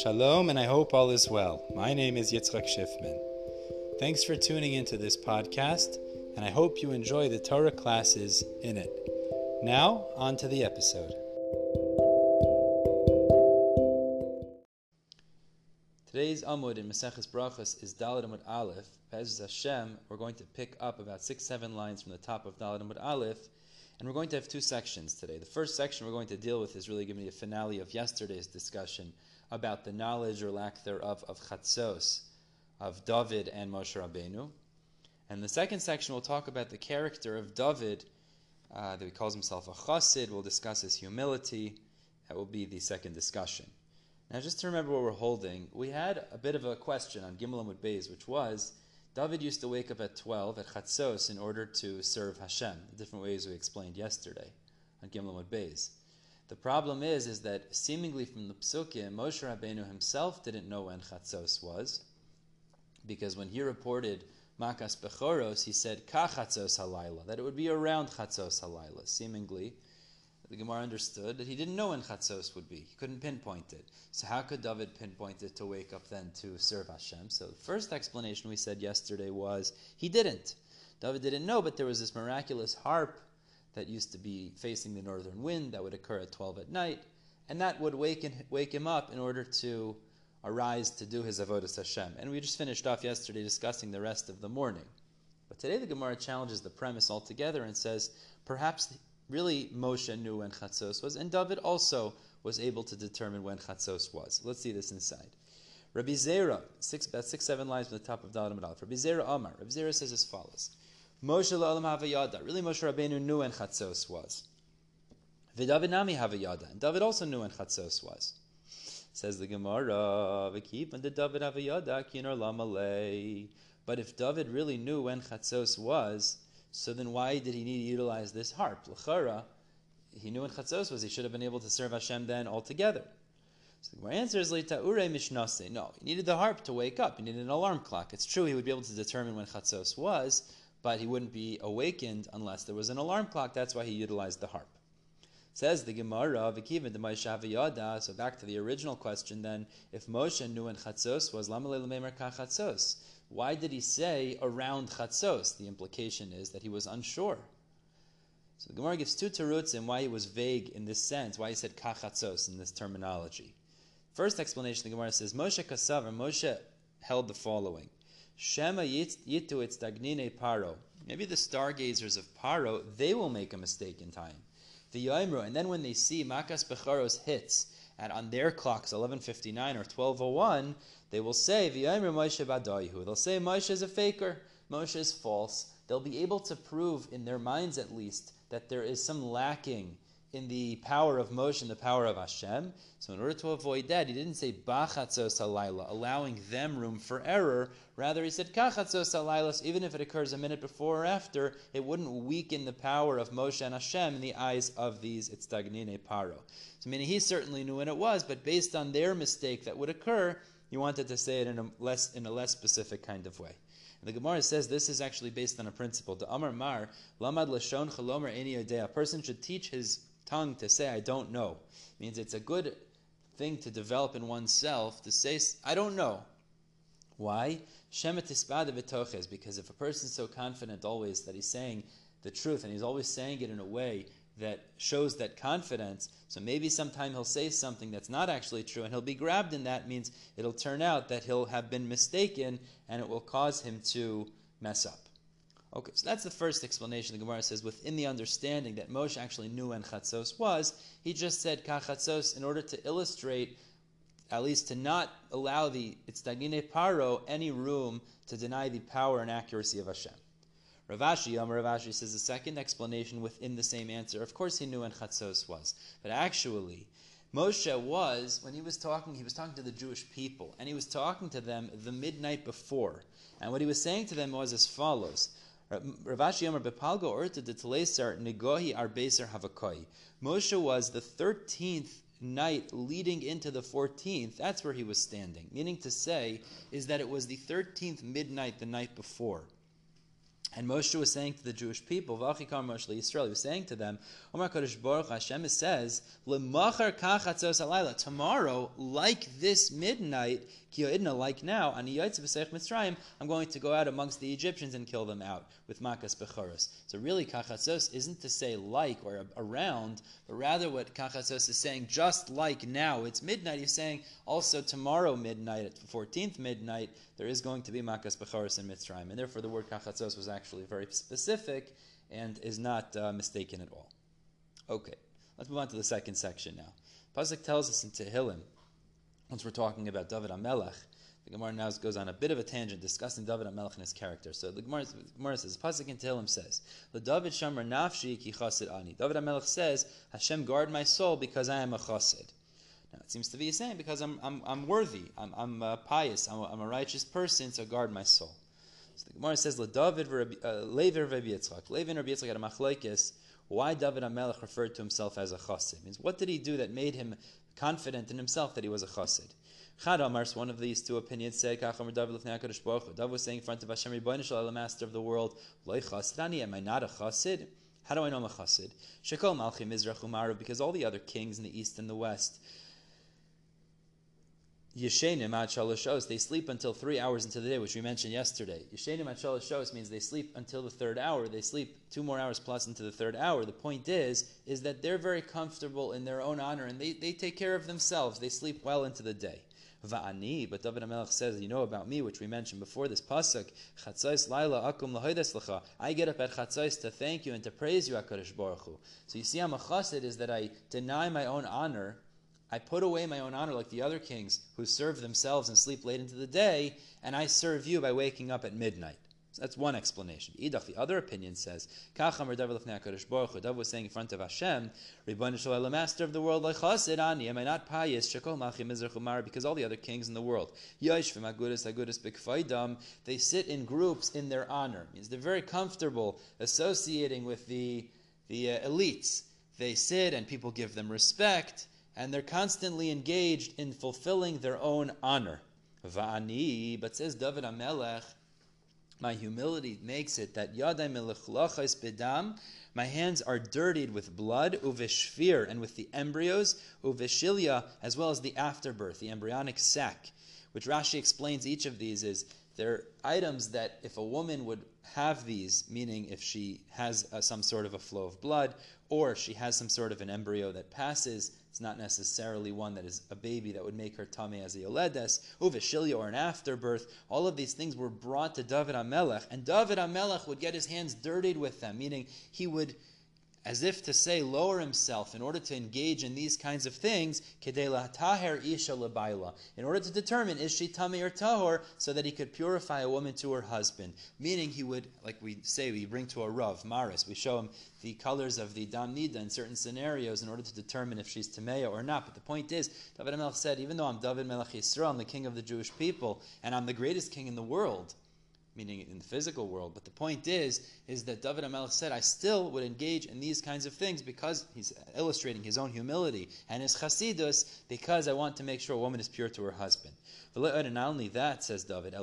Shalom, and I hope all is well. My name is Yitzchak Schiffman. Thanks for tuning into this podcast, and I hope you enjoy the Torah classes in it. Now, on to the episode. Today's Amud in Maseches Brachos is Daled Amud Aleph. Bez Hashem, we're going to pick up about six, seven lines from the top of Daled Amud Aleph, and we're going to have two sections today. The first section we're going to deal with is really going to be a finale of yesterday's discussion about the knowledge or lack thereof of Chatzos, of David and Moshe Rabbeinu. And the second section will talk about the character of David, uh, that he calls himself a chassid. We'll discuss his humility. That will be the second discussion. Now, just to remember what we're holding, we had a bit of a question on Gimel Amud Beis, which was David used to wake up at 12 at Chatzos in order to serve Hashem, the different ways we explained yesterday on Gimel Amud Beis. The problem is, is that seemingly from the Psukim, Moshe Rabbeinu himself didn't know when Chatzos was, because when he reported Makas Bechoros, he said Ka Chatzos Halayla, that it would be around Chatzos Halayla. Seemingly, the Gemara understood that he didn't know when Chatzos would be. He couldn't pinpoint it. So how could David pinpoint it to wake up then to serve Hashem? So the first explanation we said yesterday was he didn't. David didn't know, but there was this miraculous harp that used to be facing the northern wind that would occur at 12 at night, and that would wake, in, wake him up in order to arise to do his avodas Hashem. And we just finished off yesterday discussing the rest of the morning. But today the Gemara challenges the premise altogether and says perhaps really Moshe knew when Chatzos was, and David also was able to determine when Chatzos was. Let's see this inside. Rabbi Zera, six, about six, seven lines from the top of Aleph. Rabbi Zera Amar. Rabbi Zera says as follows. Moshe la'olam havayada. Really, Moshe Rabbeinu knew when Chatzos was. V'David nami havayada. And David also knew when Chatzos was. Says the Gemara, V'keep and the David havayada kinor lamalei. But if David really knew when Chatzos was, so then why did he need to utilize this harp? L'chara, he knew when Chatzos was, he should have been able to serve Hashem then altogether. So the answer is Ta'ure Mishnase. No, he needed the harp to wake up. He needed an alarm clock. It's true he would be able to determine when Chatzos was, but he wouldn't be awakened unless there was an alarm clock. That's why he utilized the harp. Says the Gemara, V'kiven Moshe So back to the original question then, if Moshe knew when Chatzos was, Lama Ka Chatzos. Why did he say around Chatzos? The implication is that he was unsure. So the Gemara gives two teruts in why he was vague in this sense, why he said kachatzos in this terminology. First explanation, the Gemara says, Moshe Kasav, Moshe held the following. Shema yitu its dagnine paro. Maybe the stargazers of Paro, they will make a mistake in time. The Yoimru, and then when they see Makas Bechoros hits at on their clocks 1159 or 1201, they will say V'yoimru Moshe Badayihu. They'll say Moshe is a faker, Moshe is false. They'll be able to prove in their minds at least that there is some lacking in the power of Moshe and the power of Hashem. So in order to avoid that, he didn't say bachatzos halayla, allowing them room for error. Rather, he said kachatzos halayla, even if it occurs a minute before or after, it wouldn't weaken the power of Moshe and Hashem in the eyes of these itzdagnine paro. So meaning he certainly knew when it was, but based on their mistake that would occur, he wanted to say it in a less in a less specific kind of way. And the Gemara says this is actually based on a principle. The Amar Mar, Lamad Lashon Chalomer Eni A person should teach his tongue to say, I don't know. It means it's a good thing to develop in oneself to say, I don't know. Why? Because if a person is so confident always that he's saying the truth and he's always saying it in a way that shows that confidence, so maybe sometime he'll say something that's not actually true and he'll be grabbed in that means it'll turn out that he'll have been mistaken and it will cause him to mess up. Okay, so that's the first explanation. The Gemara says within the understanding that Moshe actually knew when Chatzos was, he just said Kachatzos in order to illustrate, at least to not allow the Itzdagine Paro any room to deny the power and accuracy of Hashem. Rav Ashi, Yom Rav Ashi says the second explanation within the same answer. Of course, he knew when Chatzos was, but actually, Moshe was, when he was talking, he was talking to the Jewish people, and he was talking to them the midnight before. And what he was saying to them was as follows Rav Ashi Yomar Bepalgo Urta de Telesar Negohi Arbeser Havakoi. Moshe was the 13th night leading into the 14th. That's where he was standing. Meaning to say is that it was the 13th midnight the night before. And Moshe was saying to the Jewish people, V'achikar Moshe Yisrael, he was saying to them, Omar Kodesh Baruch Hashem says, tomorrow, like this midnight, like now, I'm going to go out amongst the Egyptians and kill them out with makas bechoros. So really, kachatzos isn't to say like or around, but rather what kachatzos is saying, just like now, it's midnight, he's saying also tomorrow midnight, at 14th midnight, there is going to be makas bechoros in Mitzrayim. And therefore the word kachatzos was actually very specific and is not uh, mistaken at all. Okay, let's move on to the second section now. Pasuk tells us in Tehillim, once we're talking about David Amelech, the Gemara now goes on a bit of a tangent discussing David Amelech and his character. So the Gemara, the Gemara says, Pasuk in Tehillim says, "The David Shamar Nafshi ki chasid ani." David Amelech says, "Hashem guard my soul because I am a chasid." Now it seems to be saying because I'm, I'm, I'm worthy, I'm, I'm uh, pious, I'm a, I'm a righteous person, so guard my soul. So the Gemara says, "David uh, Levi Rabbi Yitzchak." Levi and Rabbi Yitzchak had a. Why David Amelech referred to himself as a chassid? Means what did he do that made him confident in himself that he was a chassid? Chad Amars, one of these two opinions, said, David was saying in front of Hashem, the master of the world, am I not a chassid? How do I know I'm a chassid? Shekol Malchi Mizrach Umaru, because all the other kings in the east and the west, Yeshenim ad shalashos, they sleep until three hours into the day, which we mentioned yesterday. Yeshenim ad shalashos means they sleep until the third hour. They sleep two more hours plus into the third hour. The point is, is that they're very comfortable in their own honor and they, they take care of themselves. They sleep well into the day. Va'ani, but David HaMelech says, you know about me, which we mentioned before this pasuk, Chatzais laila akum lahoides I get up at Chatzais to thank you and to praise you, HaKadosh Baruch Hu. So you see, I'm a chassid is that I deny my own honor I put away my own honor like the other kings who serve themselves and sleep late into the day, and I serve you by waking up at midnight. So that's one explanation. Idach, the other opinion says, Kachamar Dav was saying in front of Hashem, Ribbon master of the world, Ani, am I not pious? Because all the other kings in the world, they sit in groups in their honor. Means they're very comfortable associating with the, the uh, elites. They sit and people give them respect and they're constantly engaged in fulfilling their own honor. Va'ani, but says David Amelech, my humility makes it that yadai melechlachais bedam, my hands are dirtied with blood, uveshfir, and with the embryos, uveshilia, as well as the afterbirth, the embryonic sac, which Rashi explains each of these is they're items that if a woman would have these, meaning if she has uh, some sort of a flow of blood, or she has some sort of an embryo that passes, it's not necessarily one that is a baby that would make her tummy as a yoledes, uveshilya or an afterbirth. All of these things were brought to David Amelech, and David Amelech would get his hands dirtied with them, meaning he would as if to say, lower himself in order to engage in these kinds of things, taher isha in order to determine is she tami or tahor, so that he could purify a woman to her husband. Meaning he would, like we say, we bring to a rav, maris, we show him the colors of the dam nida in certain scenarios in order to determine if she's tameya or not. But the point is, David Melech said, even though I'm David Melech Yisrael, I'm the king of the Jewish people, and I'm the greatest king in the world, meaning in the physical world. But the point is, is that David Amelech said, I still would engage in these kinds of things because he's illustrating his own humility and his chasidus, because I want to make sure a woman is pure to her husband. And not only that, says David,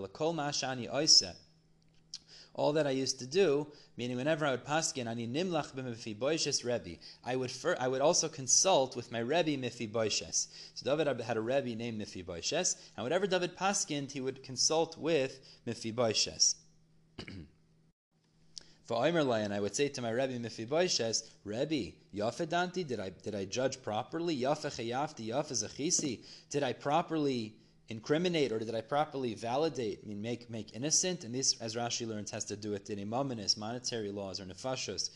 all that I used to do, meaning whenever I would paskin, ani nimlach b'mefiboishes Rebbe, I would fir- I would also consult with my Rebbe Mephiboishes. So David had a Rebbe named Mephiboishes, and whatever David paskind, he would consult with Mephiboishes. For and I would say to my Rebbe Mephiboishes, Rebbe, Yafedanti, did I did I judge properly? Yafechayafti, Yafezachisi, did I properly incriminate or did I properly validate, I mean, make make innocent? And this, as Rashi learns, has to do with the dinimaminus, monetary laws, or nefashos,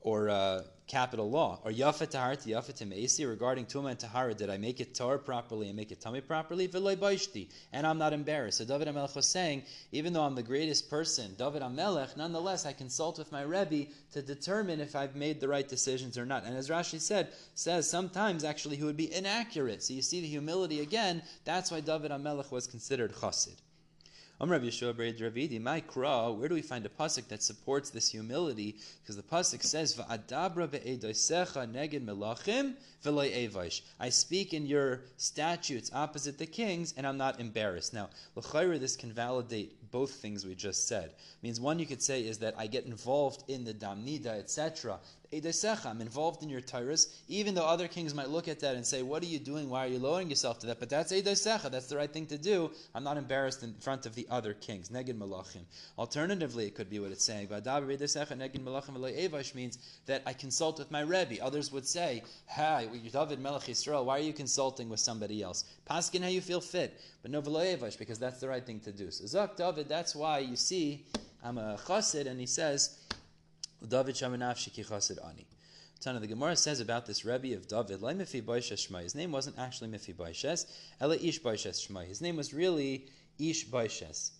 or uh, capital law, or yafet tahar to yafet meisi regarding tuma and tahara. Did I make it tar properly and make it tummy properly? And I'm not embarrassed. So David Amelech was saying, even though I'm the greatest person, David Amelech, nonetheless, I consult with my Rebbe to determine if I've made the right decisions or not. And as Rashi said, says sometimes actually he would be inaccurate. So you see the humility again. That's why David Amelech was considered chassid. Um Rav Yeshua Ravidi, my kra, where do we find a pasuk that supports this humility? Because the pasuk says, "Va'adabra neged melachim v'loy evaish." I speak in your statutes opposite the kings, and I'm not embarrassed. Now, l'chayra, this can validate both things we just said. Means one you could say is that I get involved in the damnida, etc. I'm involved in your Tyrus, even though other kings might look at that and say, What are you doing? Why are you lowering yourself to that? But that's Eidosecha, that's the right thing to do. I'm not embarrassed in front of the other kings. Negin Malachim. Alternatively, it could be what it's saying. Negin Malachim means that I consult with my Rebbe. Others would say, Hi, David Melech Yisrael, why are you consulting with somebody else? Paskin how you feel fit. But no Evash, because that's the right thing to do. So Zak David, that's why you see, I'm a chassid, and he says, David Shamanafshi Kichasid Ani. Tana, the Gemara says about this Rebbe of David. His name wasn't actually Baishes, Ela Ish Baishes Shmai. His name was really Ish Baishes.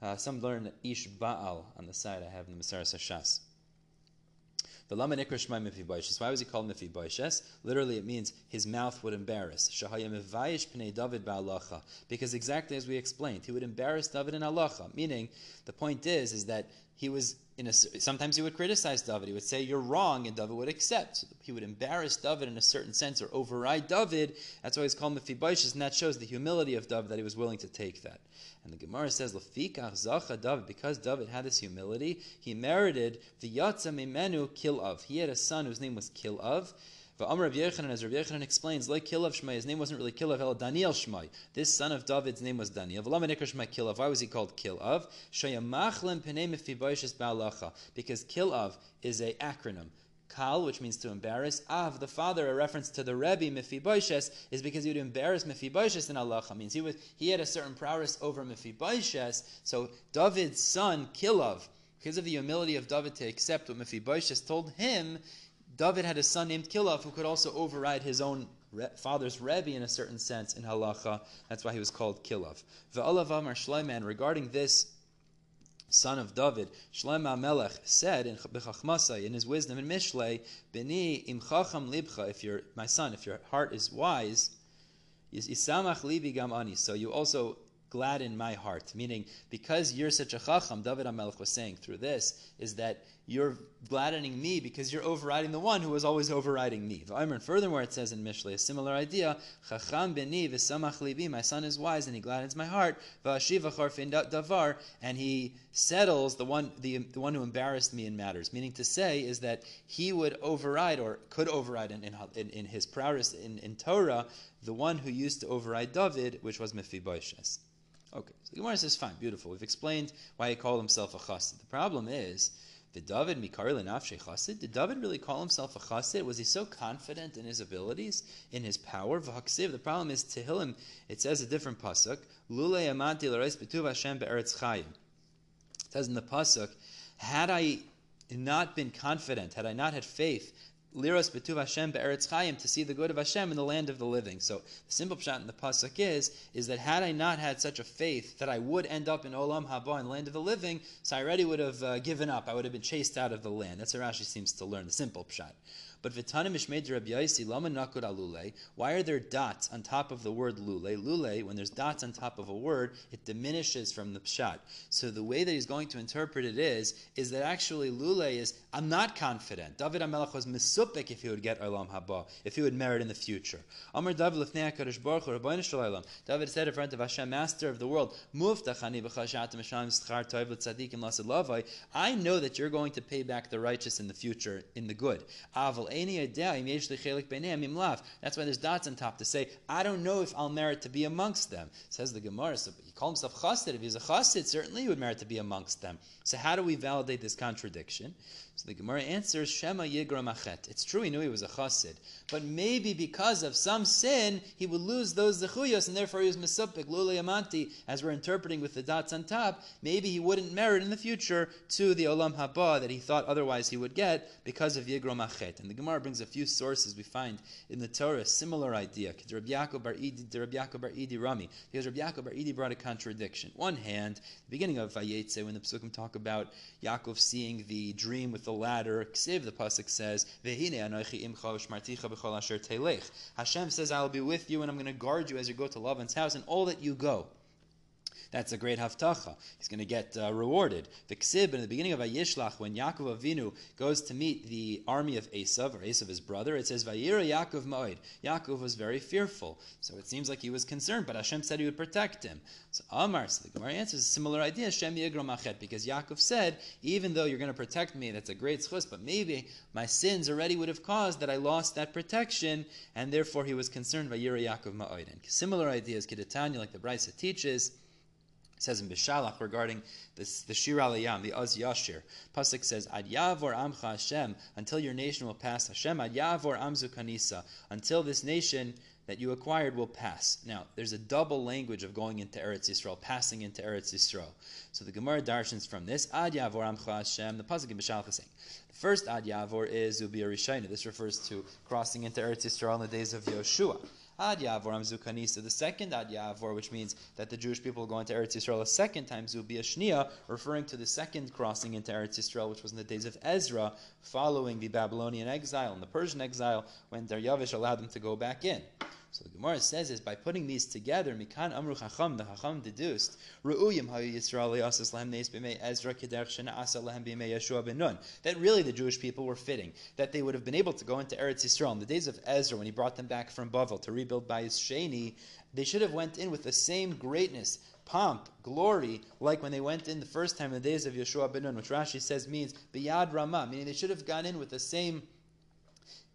Uh, some learn Ish Baal on the side I have in the Maseres Hashas. Why was he called Mephibosheth? Literally, it means his mouth would embarrass. Because exactly as we explained, he would embarrass David in halacha. Meaning, the point is, is that he was in a, sometimes he would criticize David. He would say, You're wrong, and David would accept. He would embarrass David in a certain sense or override David. That's why he's called Mephibosheth, and that shows the humility of David that he was willing to take that. And the Gemara says, Lafikach Zacha David, because David had this humility, he merited the Yatza Mimenu Kilav. He had a son whose name was Kilav. Amr Rav Yechanan, as Rav Yechanan explains, like Kilav Shmai, his name wasn't really Kilav, El Daniel Shmai. This son of David's name was Daniel. Kilav. Why was he called Kilav? Because Kilav is a acronym. Kal, which means to embarrass. Av, the father, a reference to the Rebbe Mephibosheth, is because he would embarrass Mephibosheth in Allah. Means he was he had a certain prowess over Mephibosheth. So David's son Kilav, because of the humility of David to accept what Mephibosheth told him, David had a son named Kilav who could also override his own father's Rebbe in a certain sense in halacha. That's why he was called Kilav. Ve'alav Amar Shleiman, regarding this son of David, Shlomo Melech said in Bechachmasai, in his wisdom in Mishlei, Beni im chacham libcha, if your my son, if your heart is wise, Yisamach libi gam ani. So you also gladden my heart. Meaning, because you're such a chacham, David HaMelech was saying through this, is that you're gladdening me because you're overriding the one who was always overriding me. And furthermore, it says in Mishlei a similar idea, Chacham beni libi, my son is wise and he gladdens my heart, davar, and he settles the one, the, the one who embarrassed me in matters. Meaning to say is that he would override, or could override in, in, in his prowess in, in Torah, the one who used to override David, which was Mephibosheth. Okay, so the Gemara says, fine, beautiful. We've explained why he called himself a chassid. The problem is, did David mikar lenafshe chassid? Did David really call himself a chassid? Was he so confident in his abilities, in his power? V'haksiv. The problem is Tehillim. It says a different pasuk. Lule amanti l'reis betuv Hashem be'eretz chayim. It says in the pasuk, had I not been confident, had I not had faith liras betuv Hashem be'eretz chayim to see the good of Hashem in the land of the living. So the simple pshat in the pasuk is is that had I not had such a faith that I would end up in olam haba in the land of the living, so I already would have uh, given up. I would have been chased out of the land. That's what Rashi seems to learn the simple pshat. But v'tanim ishmeid Rabbi Yaisi lama nakud alule. Why are there dots on top of the word lule? Lule, when there's dots on top of a word, it diminishes from the pshat. So the way that he's going to interpret it is, is that actually lule is I'm not confident. David Amelech was if he would get olam haba, if he would merit in the future. Amar David. David said in front of Hashem, Master of the world, I know that you're going to pay back the righteous in the future in the good. That's why there's dots on top to say, I don't know if I'll merit to be amongst them. Says the Gemara. So he called himself chassid. If he's a chassid, certainly he would merit to be amongst them. So how do we validate this contradiction? So the Gemara answers, Shema Yigra Machet. It's true he knew he was a chassid, but maybe because of some sin, he would lose those zechuyos, and therefore he was mesupik, lule amanti, as we're interpreting with the dots on top, maybe he wouldn't merit in the future to the olam haba that he thought otherwise he would get because of Yigra Machet. And the Gemara brings a few sources we find in the Torah, similar idea. Rabbi Yaakov Bar Idi, Rami, because Rabbi Yaakov Bar Idi brought a contradiction. One hand, the beginning of Vayetze, when the Pesukim talk about Yaakov seeing the dream with the ladder. Ksiv, the pasuk says, Hashem says, "I'll be with you, and I'm going to guard you as you go to Lavan's house, and all that you go." That's a great haftacha. He's going to get uh, rewarded. The ksib in the beginning of Vayishlach, when Yaakov Avinu goes to meet the army of Esav, or Esav his brother, it says Vayira Yaakov Moed. Yaakov was very fearful, so it seems like he was concerned, but Hashem said he would protect him. So Amar, so the Gemara answers a similar idea, Hashem Achet, because Yaakov said, even though you're going to protect me, that's a great schus, but maybe my sins already would have caused that I lost that protection, and therefore he was concerned by Yira Yaakov Ma'oiden. Similar ideas, Kidatanya, like the Brisa teaches, says in Bishalach regarding this, the Shir Aliyam, the Az Yashir. Pasuk says, Ad Yavor Amcha Hashem, until your nation will pass Hashem, Ad Yavor Amzu Kanisa, until this nation that you acquired will pass. Now, there's a double language of going into Eretz Yisrael, passing into Eretz Yisrael. So the Gemara darshans from this, Ad Yavor Amcha Hashem, the Pasuk in Bishalach is saying. The first Ad Yavor is Ubi Rishayna. This refers to crossing into Eretz Yisrael in the days of Yoshua. Ad Yavor the second Ad Yavor, which means that the Jewish people will go into Eretz Yisrael a second time, Zubi Shnia, referring to the second crossing into Eretz Yisrael, which was in the days of Ezra, following the Babylonian exile and the Persian exile, when Daryavish allowed them to go back in. So the Gemara says is by putting these together, Mikan Amru Chacham, the Chacham deduced, Ru'uyim Hayu Yisrael Yasas Lahem Neis B'mei Ezra Shena Asa Lahem B'mei Yeshua Ben Nun. That really the Jewish people were fitting, that they would have been able to go into Eretz Yisrael in the days of Ezra when he brought them back from Bavel to rebuild Bayis Sheni. They should have went in with the same greatness, pomp, glory, like when they went in the first time in the days of Yeshua Ben Nun, which Rashi says means Biyad Ramah, meaning they should have gone in with the same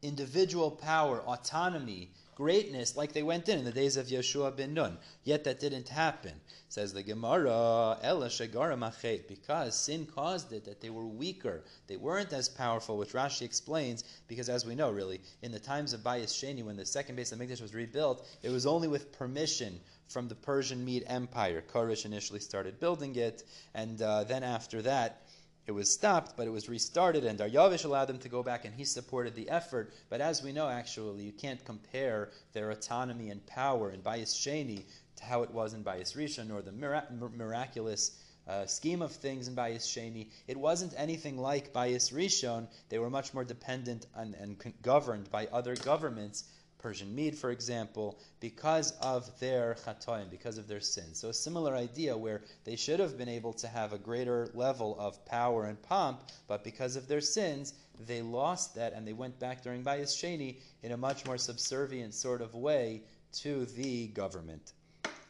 individual power, autonomy, greatness like they went in in the days of Yeshua ben Nun. Yet that didn't happen. Says the Gemara, Shagara Machet, because sin caused it that they were weaker. They weren't as powerful, which Rashi explains, because as we know, really, in the times of Bayis Sheni, when the second base of Mikdash was rebuilt, it was only with permission from the Persian Mede Empire. Koresh initially started building it, and uh, then after that, it was stopped, but it was restarted, and Daryavish allowed them to go back, and he supported the effort. But as we know, actually, you can't compare their autonomy and power in Bayis Sheni to how it was in Bayis Rishon, or the miraculous uh, scheme of things in Bayis Sheni. It wasn't anything like Bayis Rishon. They were much more dependent on, and governed by other governments Persian Mede, for example, because of their chatoim, because of their sins. So a similar idea where they should have been able to have a greater level of power and pomp, but because of their sins, they lost that and they went back during Bayis Sheni in a much more subservient sort of way to the government.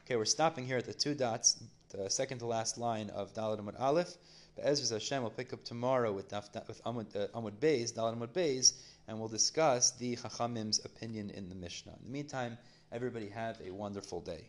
Okay, we're stopping here at the two dots, the second to last line of Daled Amud Aleph. But Ezra Hashem will pick up tomorrow with, with Amud, uh, Amud Beis, Daled Amud Beis, and we'll discuss the Chachamim's opinion in the Mishnah. In the meantime, everybody have a wonderful day.